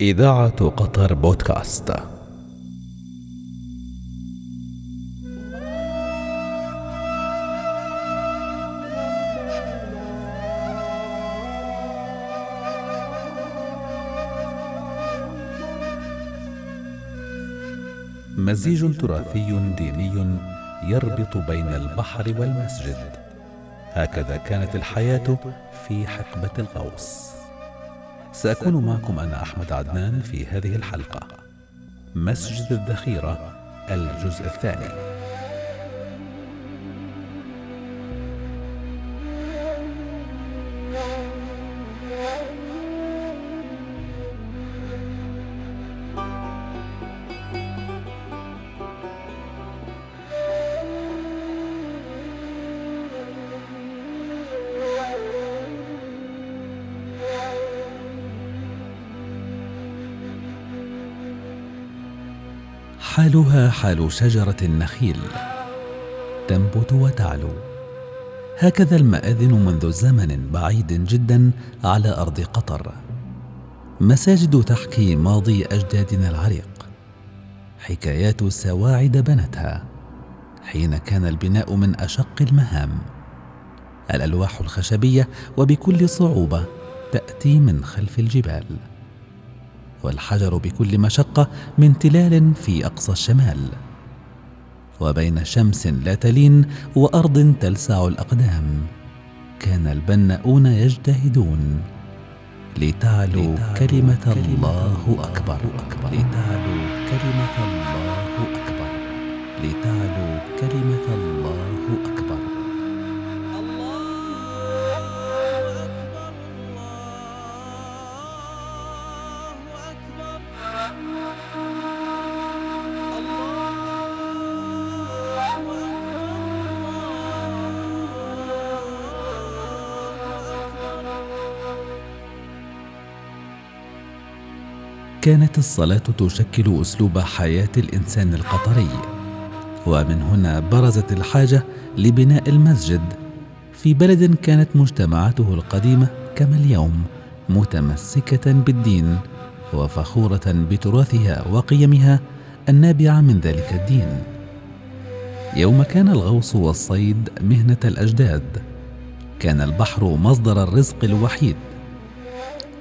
إذاعة قطر بودكاست. مزيج تراثي ديني يربط بين البحر والمسجد. هكذا كانت الحياة في حقبة الغوص. سأكون معكم أنا أحمد عدنان في هذه الحلقة. مسجد الذخيرة الجزء الثاني. حالها حال شجرة النخيل. تنبت وتعلو. هكذا المآذن منذ زمن بعيد جدا على أرض قطر. مساجد تحكي ماضي أجدادنا العريق. حكايات سواعد بنتها. حين كان البناء من أشق المهام. الألواح الخشبية وبكل صعوبة تأتي من خلف الجبال. والحجر بكل مشقة من تلال في أقصى الشمال. وبين شمس لا تلين وأرض تلسع الأقدام. كان البناؤون يجتهدون. لتعلو كلمة الله أكبر. لتعلو كلمة الله أكبر. لتعلو كلمة الله أكبر. كانت الصلاة تشكل أسلوب حياة الإنسان القطري. ومن هنا برزت الحاجة لبناء المسجد في بلد كانت مجتمعاته القديمة كما اليوم متمسكة بالدين وفخورة بتراثها وقيمها النابعة من ذلك الدين. يوم كان الغوص والصيد مهنة الأجداد كان البحر مصدر الرزق الوحيد.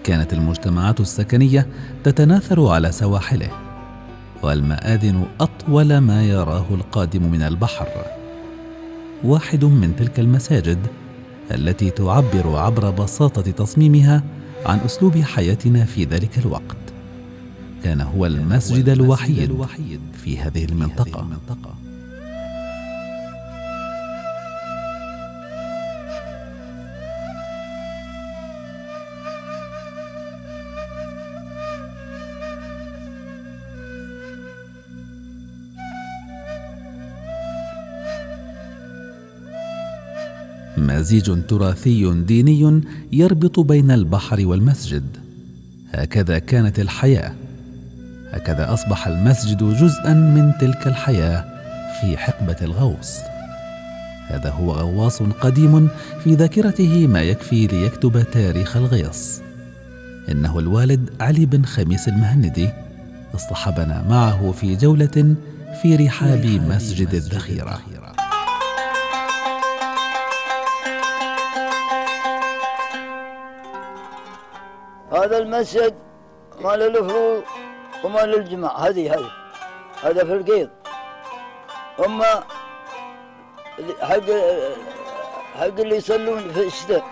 كانت المجتمعات السكنية تتناثر على سواحله والمآذن أطول ما يراه القادم من البحر. واحد من تلك المساجد التي تعبر عبر بساطة تصميمها عن أسلوب حياتنا في ذلك الوقت كان هو المسجد الوحيد في هذه المنطقة. مزيج تراثي ديني يربط بين البحر والمسجد. هكذا كانت الحياة. هكذا أصبح المسجد جزءا من تلك الحياة في حقبة الغوص. هذا هو غواص قديم في ذاكرته ما يكفي ليكتب تاريخ الغيص. إنه الوالد علي بن خميس المهندي اصطحبنا معه في جولة في رحاب مسجد الذخيرة. هذا المسجد مال الفروض ومال الجماع هذه هذه. هذا في القيض. هم حق حق اللي يصلون في الشتاء.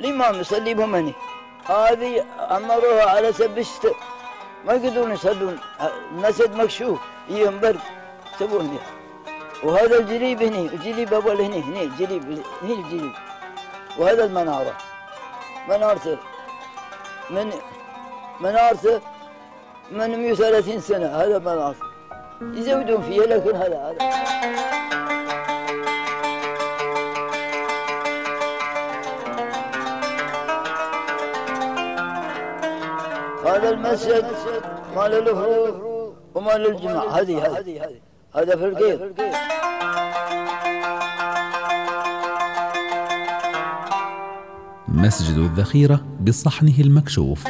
الإمام يصلي بهم هني؟ هذه أمروها على سب الشتاء. ما يقدرون يصلون. المسجد مكشوف. يهم برد يسوون وهذا الجليب هني. الجليب أول هني. هني الجليب. هني الجليب. وهذا المنارة. منارته من منارته من 130 سنة هذا منارته يزودون فيه لكن هذا هذا. هذا المسجد مال الفروض ومال الجماع هذه هذه هذا في القيض مسجد الذخيرة بصحنه المكشوف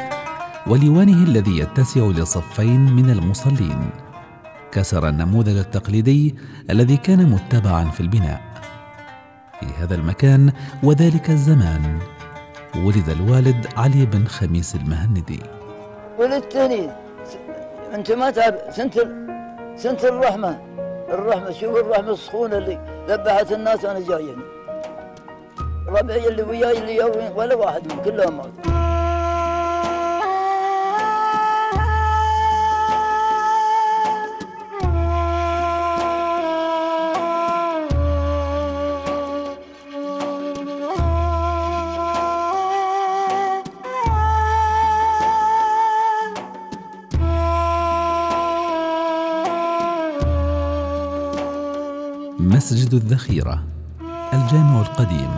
ولوانه الذي يتسع لصفين من المصلين. كسر النموذج التقليدي الذي كان متبعا في البناء. في هذا المكان وذلك الزمان ولد الوالد علي بن خميس المهندي. ولدتني انت ما تعرف سنه سنه الرحمة. الرحمة شوف الرحمة السخونة اللي ذبحت الناس وأنا جاي ربعي اللي وياي اللي يوين ولا واحد من كلهم مات مسجد الذخيرة الجامع القديم.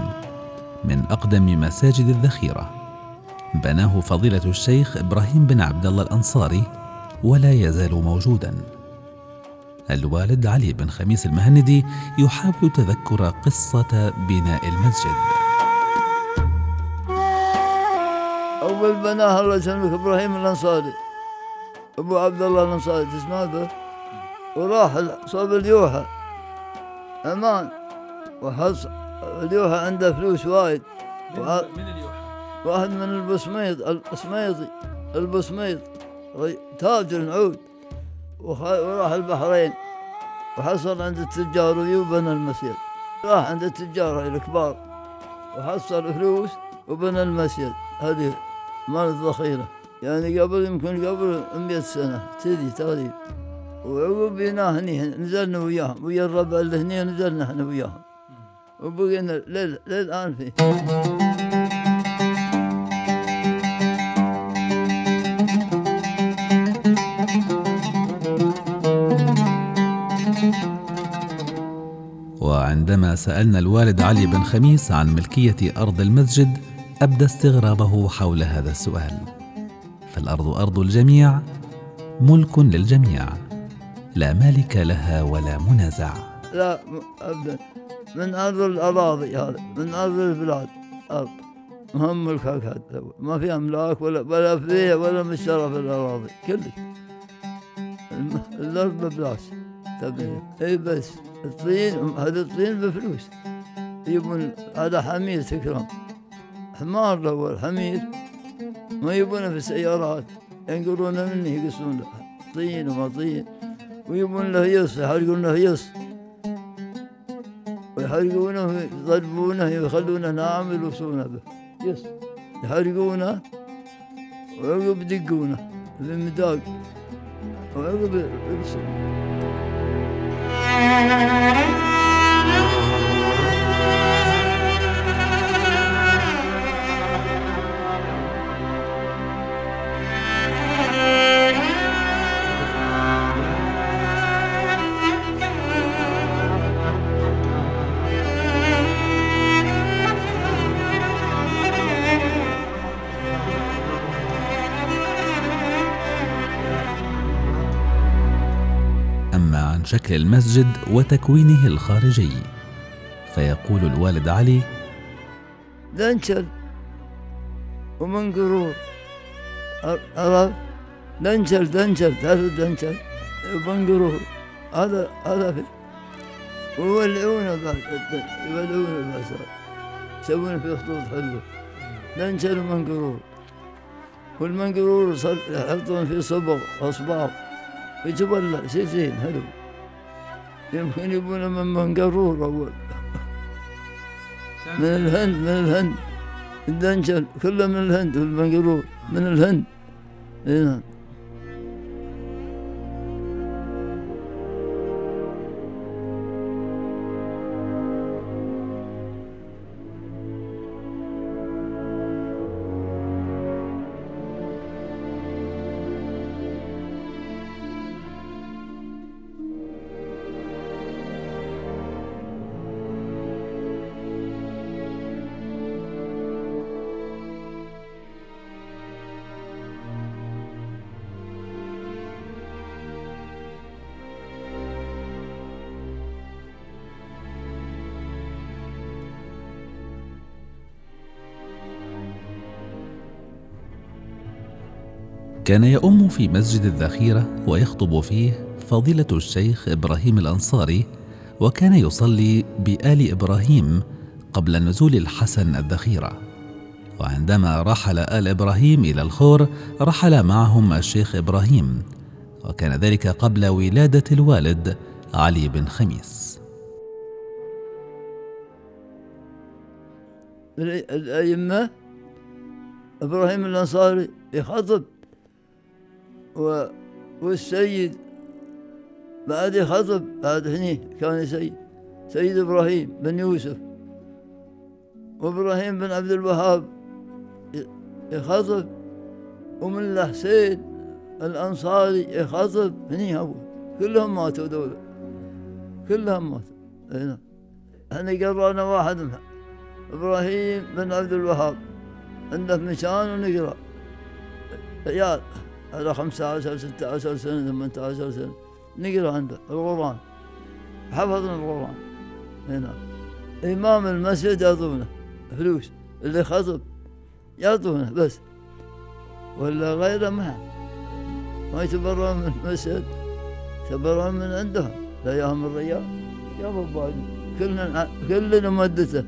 من أقدم مساجد الذخيرة. بناه فضيلة الشيخ إبراهيم بن عبد الله الأنصاري ولا يزال موجودا. الوالد علي بن خميس المهندي يحاول تذكر قصة بناء المسجد. أول بناها الله يسلمك إبراهيم الأنصاري. أبو عبد الله الأنصاري تسمع به؟ وراح صوب اليوحة أمان. وحص اليوحة عنده فلوس وايد. من اليوحى؟ واحد من البصميط البصميطي البصميط تاجر نعود. وراح البحرين. وحصل عند التجار ويوبنى المسجد راح عند التجار الكبار. وحصل فلوس وبنى المسجد هذه مال الذخيرة يعني قبل يمكن قبل 100 سنة. تدي تقريبا وعقب بينا هني نزلنا وياهم. ويا الربع اللي هني نزلنا إحنا وياهم. وبقينا لل... للآن فيه وعندما سألنا الوالد علي بن خميس عن ملكية أرض المسجد أبدى استغرابه حول هذا السؤال. فالأرض أرض الجميع ملك للجميع. لا مالك لها ولا منازع. لا أبدا. من أرض الأراضي هذا من أرض البلاد أرض مهم ملكك هذا ما في أملاك ولا ولا فيه ولا مشترى في الأراضي كلش. الأرض ببلاش تبي؟ إي بس الطين هذا الطين بفلوس. يبون هذا حمير تكرم حمار الأول حمير ما يبونه في سيارات ينقلونه مني يقصون له. طين وما طين ويبون له يص يحرقون له يص. ويحرقونه يضربونه يخلونه ناعم يلبسونه به. يص يحرقونه وعقب يدقونه بالمداق وعقب يلبسونه عن شكل المسجد وتكوينه الخارجي. فيقول الوالد علي دنشل ومن قرور عرفت دنشل دنشل تعرف الدنشل ومن قرور هذا هذا في ويولعونه بعد يولعونه بعد يسوون فيه خطوط حلوة. دنشل ومنقرور. والمنقرور يحطون فيه صبغ أصباغ. يتولع شيء زين حلو. يمكن يبونه من منقرور اول من الهند من الهند. الدنشل كله من الهند والمنقرور. من الهند. إي نعم. كان يؤم في مسجد الذخيرة ويخطب فيه فضيلة الشيخ إبراهيم الأنصاري وكان يصلي بآل إبراهيم قبل نزول الحسن الذخيرة. وعندما رحل آل إبراهيم إلى الخور رحل معهم الشيخ إبراهيم وكان ذلك قبل ولادة الوالد علي بن خميس. الأئمة إبراهيم الأنصاري يخطب و... والسيد بعد يخطب بعد هني كان سيد سيد إبراهيم بن يوسف. وإبراهيم بن عبد الوهاب يخطب ومن الحسين الأنصاري يخطب هني هو. كلهم ماتوا دولة. كلهم ماتوا. هنا إحنا قرأنا واحد إبراهيم بن عبد الوهاب. عنده مكان ونقرأ. عيال. على خمسة عشر ستة عشر سنة ثمانية عشر سنة. نقرأ عنده القرآن. حفظنا القرآن. هنا إمام المسجد يعطونه. فلوس. اللي خطب يعطونه بس. ولا غيره ما. ما يتبرع من المسجد. تبرع من عندهم. لا ياهم الريال يا بابا كلنا كلنا مدته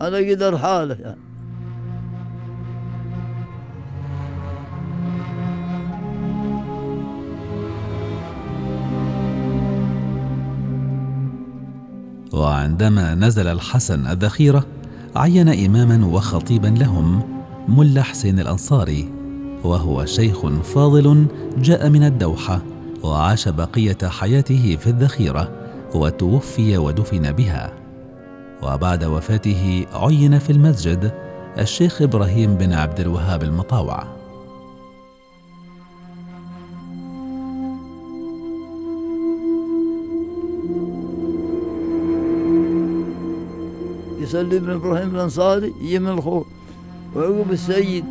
على قدر حاله يعني. وعندما نزل الحسن الذخيرة عين إماما وخطيبا لهم ملا حسين الأنصاري وهو شيخ فاضل جاء من الدوحة وعاش بقية حياته في الذخيرة وتوفي ودفن بها. وبعد وفاته عين في المسجد الشيخ إبراهيم بن عبد الوهاب المطاوع. يصلي ابن إبراهيم الأنصاري يم الخور وعقب السيد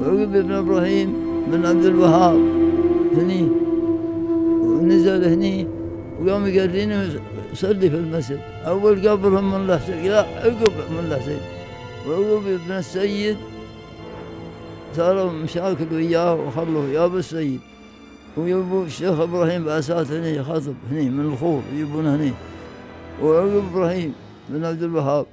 وعقب ابن إبراهيم بن عبد الوهاب هني ونزل هني وقام يقريني يصلي في المسجد. أول قبرهم من الحسين لا عقب من الحسين. وعقب ابن السيد صاروا مشاكل وياه وخلوه يا أبو السيد. ويبوا الشيخ إبراهيم باسات هني خطب هني من الخور يجيبون هني. وعقب إبراهيم بن عبد الوهاب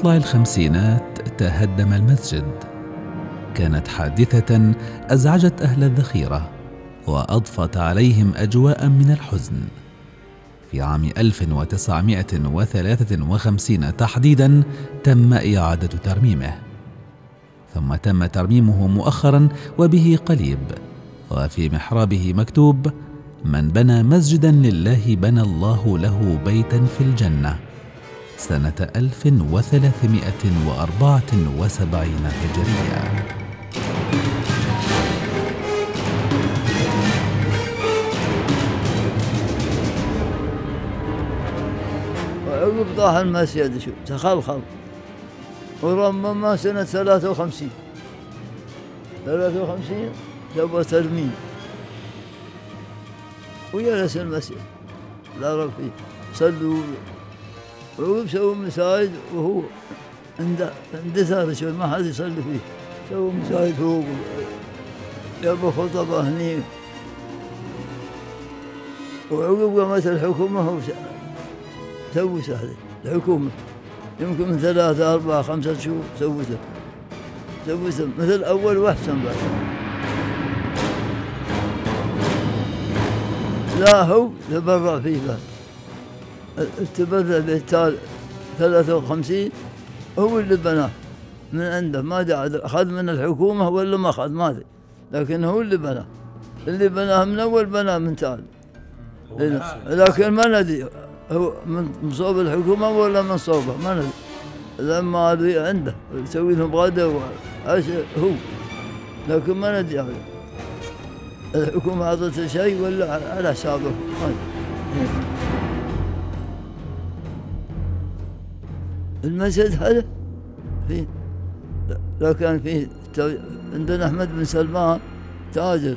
مطلع الخمسينات تهدم المسجد. كانت حادثة أزعجت أهل الذخيرة وأضفت عليهم أجواء من الحزن. في عام 1953 تحديدا تم إعادة ترميمه. ثم تم ترميمه مؤخرا وبه قليب. وفي محرابه مكتوب من بنى مسجدا لله بنى الله له بيتا في الجنة. سنة 1374 هجرية. وعقب طاح المسجد شو؟ تخلخل. ورمم سنة 53 53 سوى ترميم وجلس المسجد. لا رب فيه. صلوا. وعقب سووا مساجد وهو اندثر شوي ما حد يصلي فيه. سووا مساجد فوق جابوا خطبة هني. وعقب قامت الحكومة هو سوت هذه الحكومة يمكن من ثلاثة أربعة خمسة شهور سوته سوته مثل أول وأحسن بعد. لا هو تبرع فيه بعد. التبرع بالتال 53 هو اللي بناه من عنده. ما دعا أخذ من الحكومة ولا ما أخذ ما أدري. لكن هو اللي بناه. اللي بناه من أول بناه من تال لكن ما ندري هو من صوب الحكومة ولا من صوبه ما ندري. لما عنده يسوي لهم غدا وعشاء هو. لكن ما ندري هذا. الحكومة أعطته شيء ولا على حسابه؟ المسجد هذا؟ في لو كان فيه عندنا أحمد بن سلمان تاجر.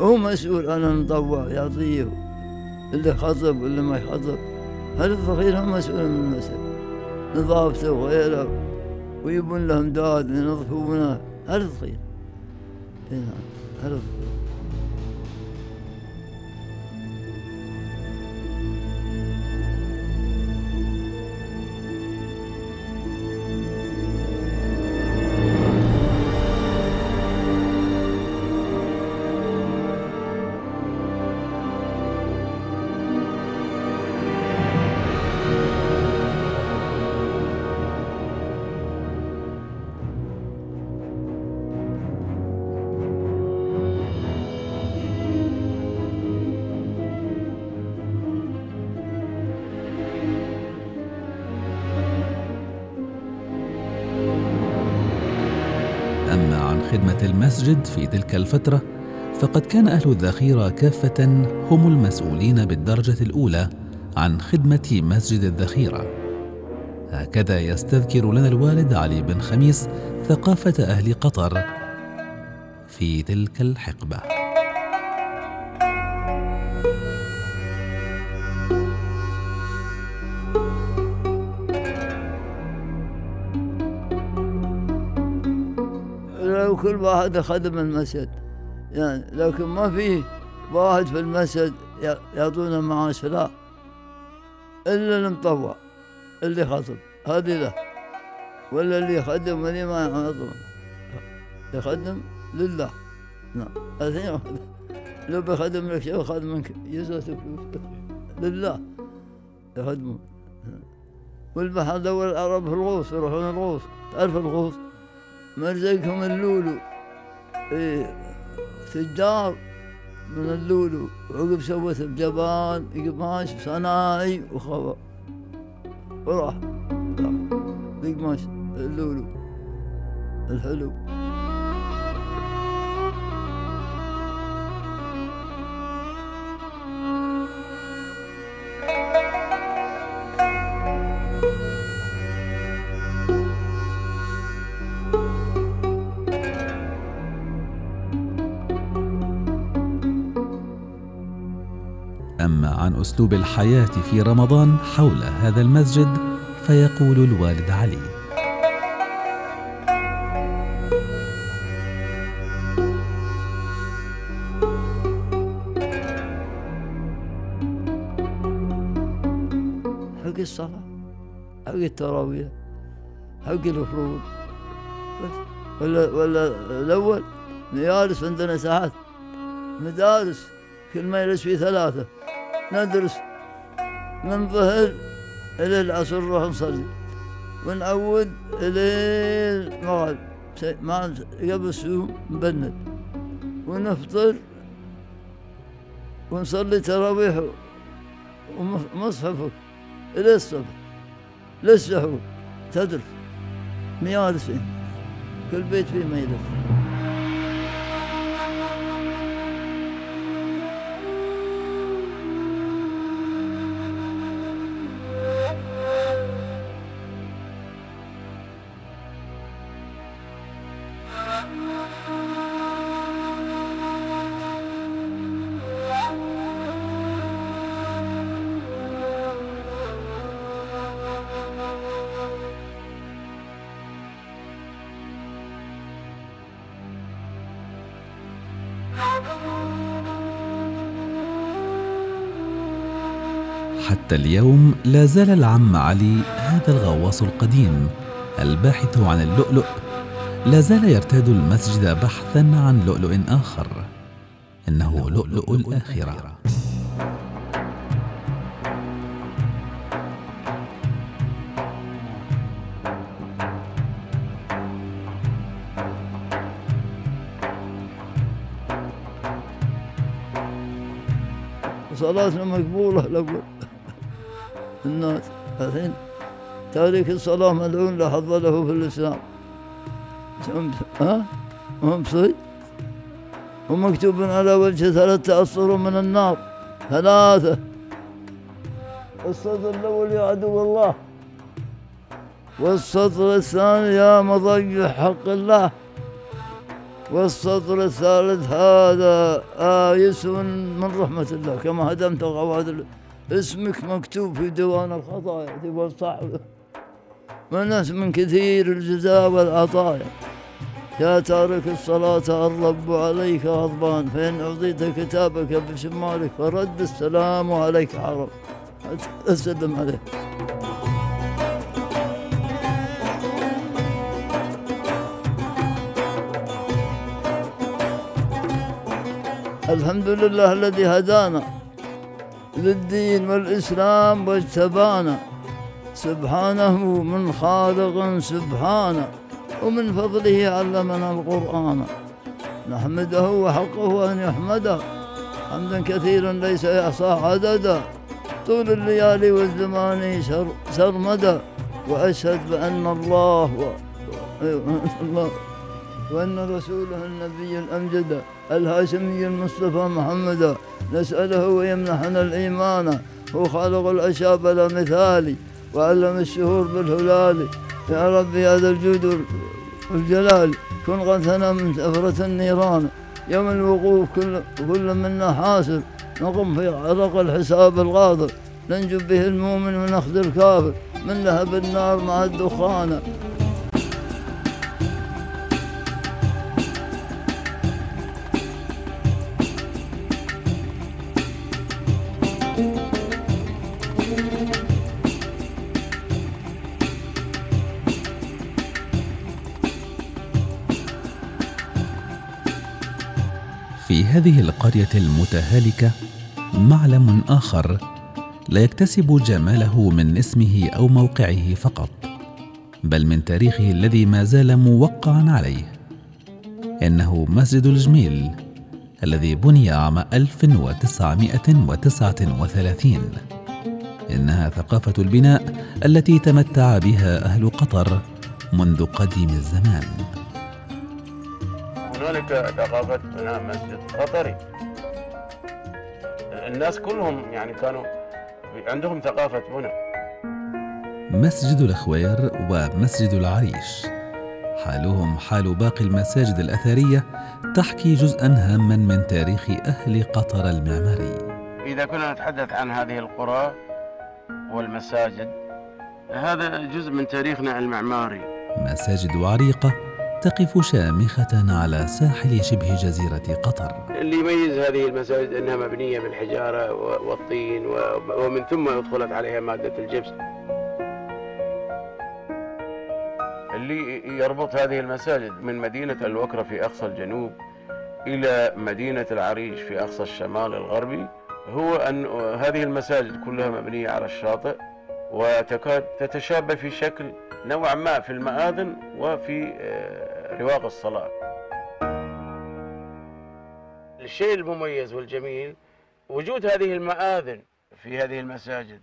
هو مسؤول عن المطوع يعطيه اللي خطب واللي ما يخطب هل الفقير هم مسؤول من المسجد؟ نظافته وغيره. ويبون لهم داد ينظفونه. هل الفقير؟ نعم. هل الفقير؟ خدمة المسجد في تلك الفترة فقد كان أهل الذخيرة كافة هم المسؤولين بالدرجة الأولى عن خدمة مسجد الذخيرة. هكذا يستذكر لنا الوالد علي بن خميس ثقافة أهل قطر في تلك الحقبة. كل واحد خدم المسجد. يعني لكن ما في واحد في المسجد يعطونا معاش لا إلا المطوع اللي خطب هذه له ولا اللي يخدم واللي ما يخدم يخدم لله. نعم. الحين لو بيخدم لك شيء يخدم منك فلوس لله. يخدمون والبحر دور العرب في الغوص يروحون الغوص. تعرف الغوص؟ مرزقهم اللولو. إيه تجار من اللولو. وعقب سوت بجبال قماش صناعي وخبر. وراح. قماش اللولو. الحلو. أسلوب الحياة في رمضان حول هذا المسجد فيقول الوالد علي. حق الصلاة حق التراويح حق الفروض ولا ولا الأول مدارس عندنا ساعات مدارس كل ما يجلس فيه ثلاثة. ندرس. من ظهر إلى العصر نروح نصلي ونعود إلى المغرب. ما قبل السوم نبند ونفطر. ونصلي تراويح ومصحفك إلى الصبح. للسحور. تدرس. ميارسين كل بيت فيه ما حتى اليوم لا زال العم علي هذا الغواص القديم الباحث عن اللؤلؤ. لا زال يرتاد المسجد بحثا عن لؤلؤ آخر. إنه لؤلؤ الآخرة. صلاتنا مقبولة الأول الناس الحين تاريخ الصلاة ملعون لا حظ له في الإسلام ها؟ مبصي ومكتوب على وجه ثلاثة أسطر من النار. ثلاثة. السطر الأول يا عدو الله. والسطر الثاني يا مضي حق الله. والسطر الثالث هذا آيس من رحمة الله. كما هدمت غواد اسمك مكتوب في ديوان الخطايا ديوان صاحبه وناس من كثير الجزاء والعطايا. يا تارك الصلاة الرب عليك غضبان. فإن أعطيت كتابك بشمالك فرد السلام عليك حرم أسلم عليه الحمد لله الذي هدانا. للدين والإسلام واجتبانا. سبحانه من خالق سبحانه ومن فضله علمنا القرآن. نحمده وحقه أن يحمده. حمدا كثيرا ليس يحصى عددا. طول الليالي والزمان سرمدا. وأشهد بأن الله و... الله وأن رسوله النبي الأمجد الهاشمي المصطفى محمدا نسأله ويمنحنا الإيمان. هو خالق الأشياء بلا مثالي وعلم الشهور بالهلال. يا ربي هذا الجود والجلال كن غثنا من سفرة النيران. يوم الوقوف كل, كل منا حاسب نقم في عرق الحساب الغاضب ننجو به المؤمن ونخذ الكافر. من لهب النار مع الدخان. هذه القرية المتهالكة معلم آخر لا يكتسب جماله من اسمه أو موقعه فقط بل من تاريخه الذي ما زال موقعا عليه. إنه مسجد الجميل الذي بني عام 1939 إنها ثقافة البناء التي تمتع بها أهل قطر منذ قديم الزمان. هنالك ثقافة بناء مسجد قطري. الناس كلهم يعني كانوا عندهم ثقافة بناء مسجد الأخوير ومسجد العريش. حالهم حال باقي المساجد الأثرية تحكي جزءا هاما من تاريخ أهل قطر المعماري. إذا كنا نتحدث عن هذه القرى والمساجد هذا جزء من تاريخنا المعماري. مساجد عريقة تقف شامخة على ساحل شبه جزيرة قطر. اللي يميز هذه المساجد أنها مبنية بالحجارة والطين ومن ثم أدخلت عليها مادة الجبس. اللي يربط هذه المساجد من مدينة الوكرة في أقصى الجنوب إلى مدينة العريش في أقصى الشمال الغربي هو أن هذه المساجد كلها مبنية على الشاطئ وتكاد تتشابه في شكل نوعا ما في المآذن وفي آه، رواق الصلاة. الشيء المميز والجميل وجود هذه المآذن في هذه المساجد.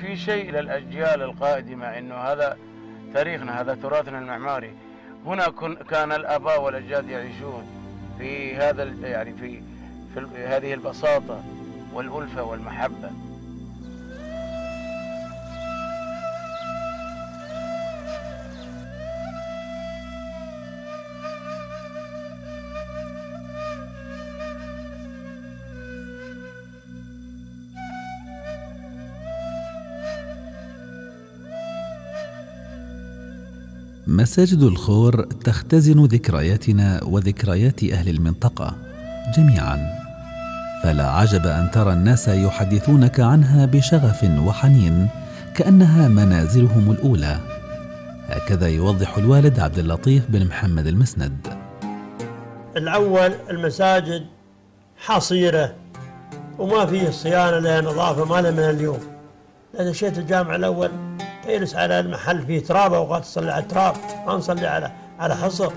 في شيء للأجيال القادمة أنه هذا تاريخنا هذا تراثنا المعماري. هنا كان الآباء والأجداد يعيشون في هذا يعني في, في هذه البساطة والألفة والمحبة. مساجد الخور تختزن ذكرياتنا وذكريات أهل المنطقة جميعا. فلا عجب أن ترى الناس يحدثونك عنها بشغف وحنين كأنها منازلهم الأولى. هكذا يوضح الوالد عبد اللطيف بن محمد المسند. الأول المساجد حصيرة وما فيه صيانة لها نظافة ما لها من اليوم. اذا شئت الجامع الأول يجلس على المحل فيه تراب اوقات تصلي على التراب ما نصلي على على حصر.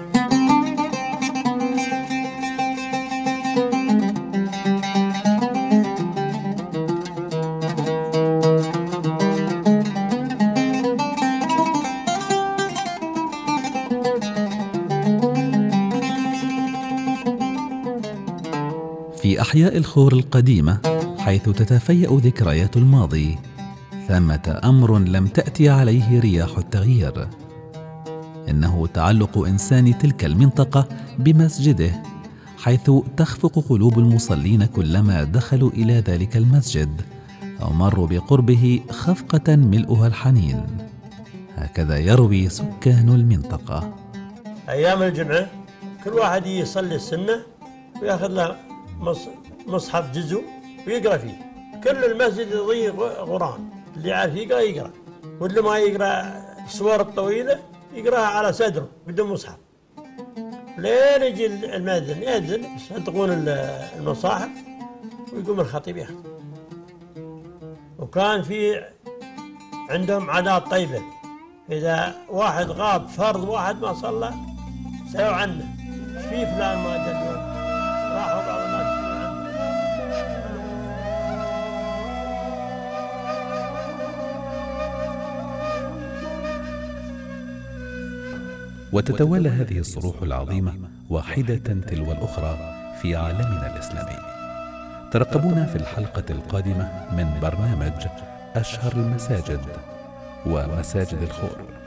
في أحياء الخور القديمة حيث تتفيأ ذكريات الماضي. ثمة أمر لم تأتي عليه رياح التغيير. إنه تعلق إنسان تلك المنطقة بمسجده حيث تخفق قلوب المصلين كلما دخلوا إلى ذلك المسجد أو مروا بقربه خفقة ملؤها الحنين. هكذا يروي سكان المنطقة. أيام الجمعة كل واحد يصلي السنة ويأخذ له مصحف جزء ويقرأ فيه. كل المسجد يضيق غران. اللي عارف يقرا يقرأ. واللي ما يقرأ الصور الطويلة يقرأها على صدره بدون مصحف. لين يجي المأذن يأذن يصدقون المصاحف ويقوم الخطيب ياخذ. وكان في عندهم عادات طيبة. إذا واحد غاب فرض واحد ما صلى سألوا عنه. في فلان ما اليوم راحوا وتتوالى هذه الصروح العظيمة واحدة تلو الأخرى في عالمنا الإسلامي. ترقبونا في الحلقة القادمة من برنامج أشهر المساجد ومساجد الخور.